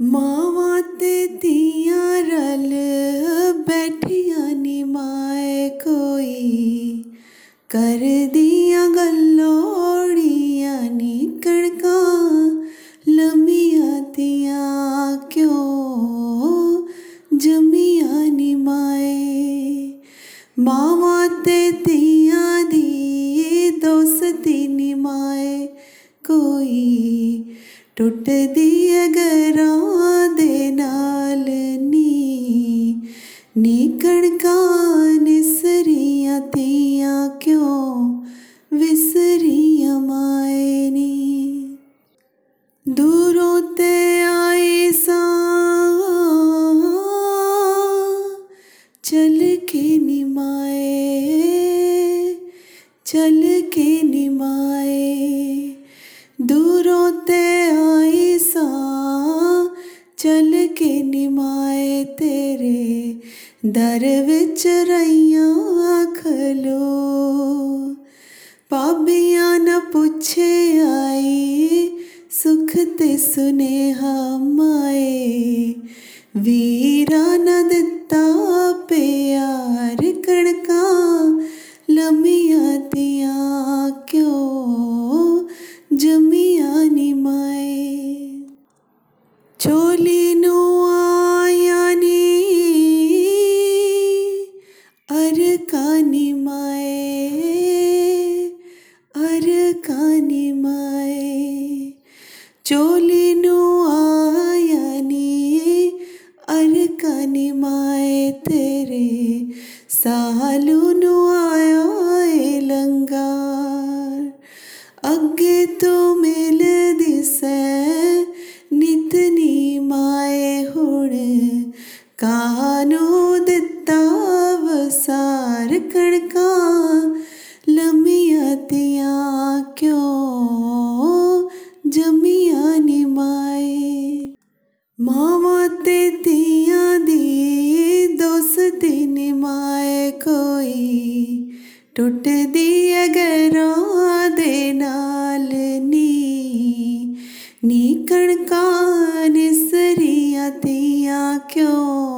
मावा ते तिया रल, बैठिया नी माए कोई। कर दिया गल्लोड़िया नी कड़का लमिया तिया क्यों जमिया नी माए मावा ते तिया दी दोस्ती नी माए कोई। ਟੁੱਟਦੀ ਅਗਰਾਂ ਦੇ ਨਾਲ ਨੀ। ਨੀ ਕਣਕਾਂ ਨਿਸਰੀਆਂ, ਤੀਆਂ ਕਿਉਂ ਵਿਸਰੀਆਂ ਮਾਏ ਨੀ। ਦੂਰੋਂ ਤੇ ਆਏ ਸਾਂ ਚਲ ਕੇ ਨਿਮਾਏ ਚਲ ਕੇ ਨਿਮਾਏ दूरों ते आई सा, चल के निमाए तेरे, दर विच रइया खलो। पाबिया न पुछे आई, सुख ते सुने माए, वीरा न दिता నిమాయే చోలిను ఆయనియే అర్కనిమాయే తెరే సాలును ఆయాయే లంగార్ అగ్గే తో మేల దిసే నితని మాయే హుడే కానో దిత్తా వసార్ కణకా ਟੁੱਟਦੀ ਅਗਰਾਂ ਦੇ ਨਾਲ ਨੀ ਨੀ ਕਣਕਾਂ ਨਿਸਰੀਆਂ ਤੀਆਂ ਕਿਉਂ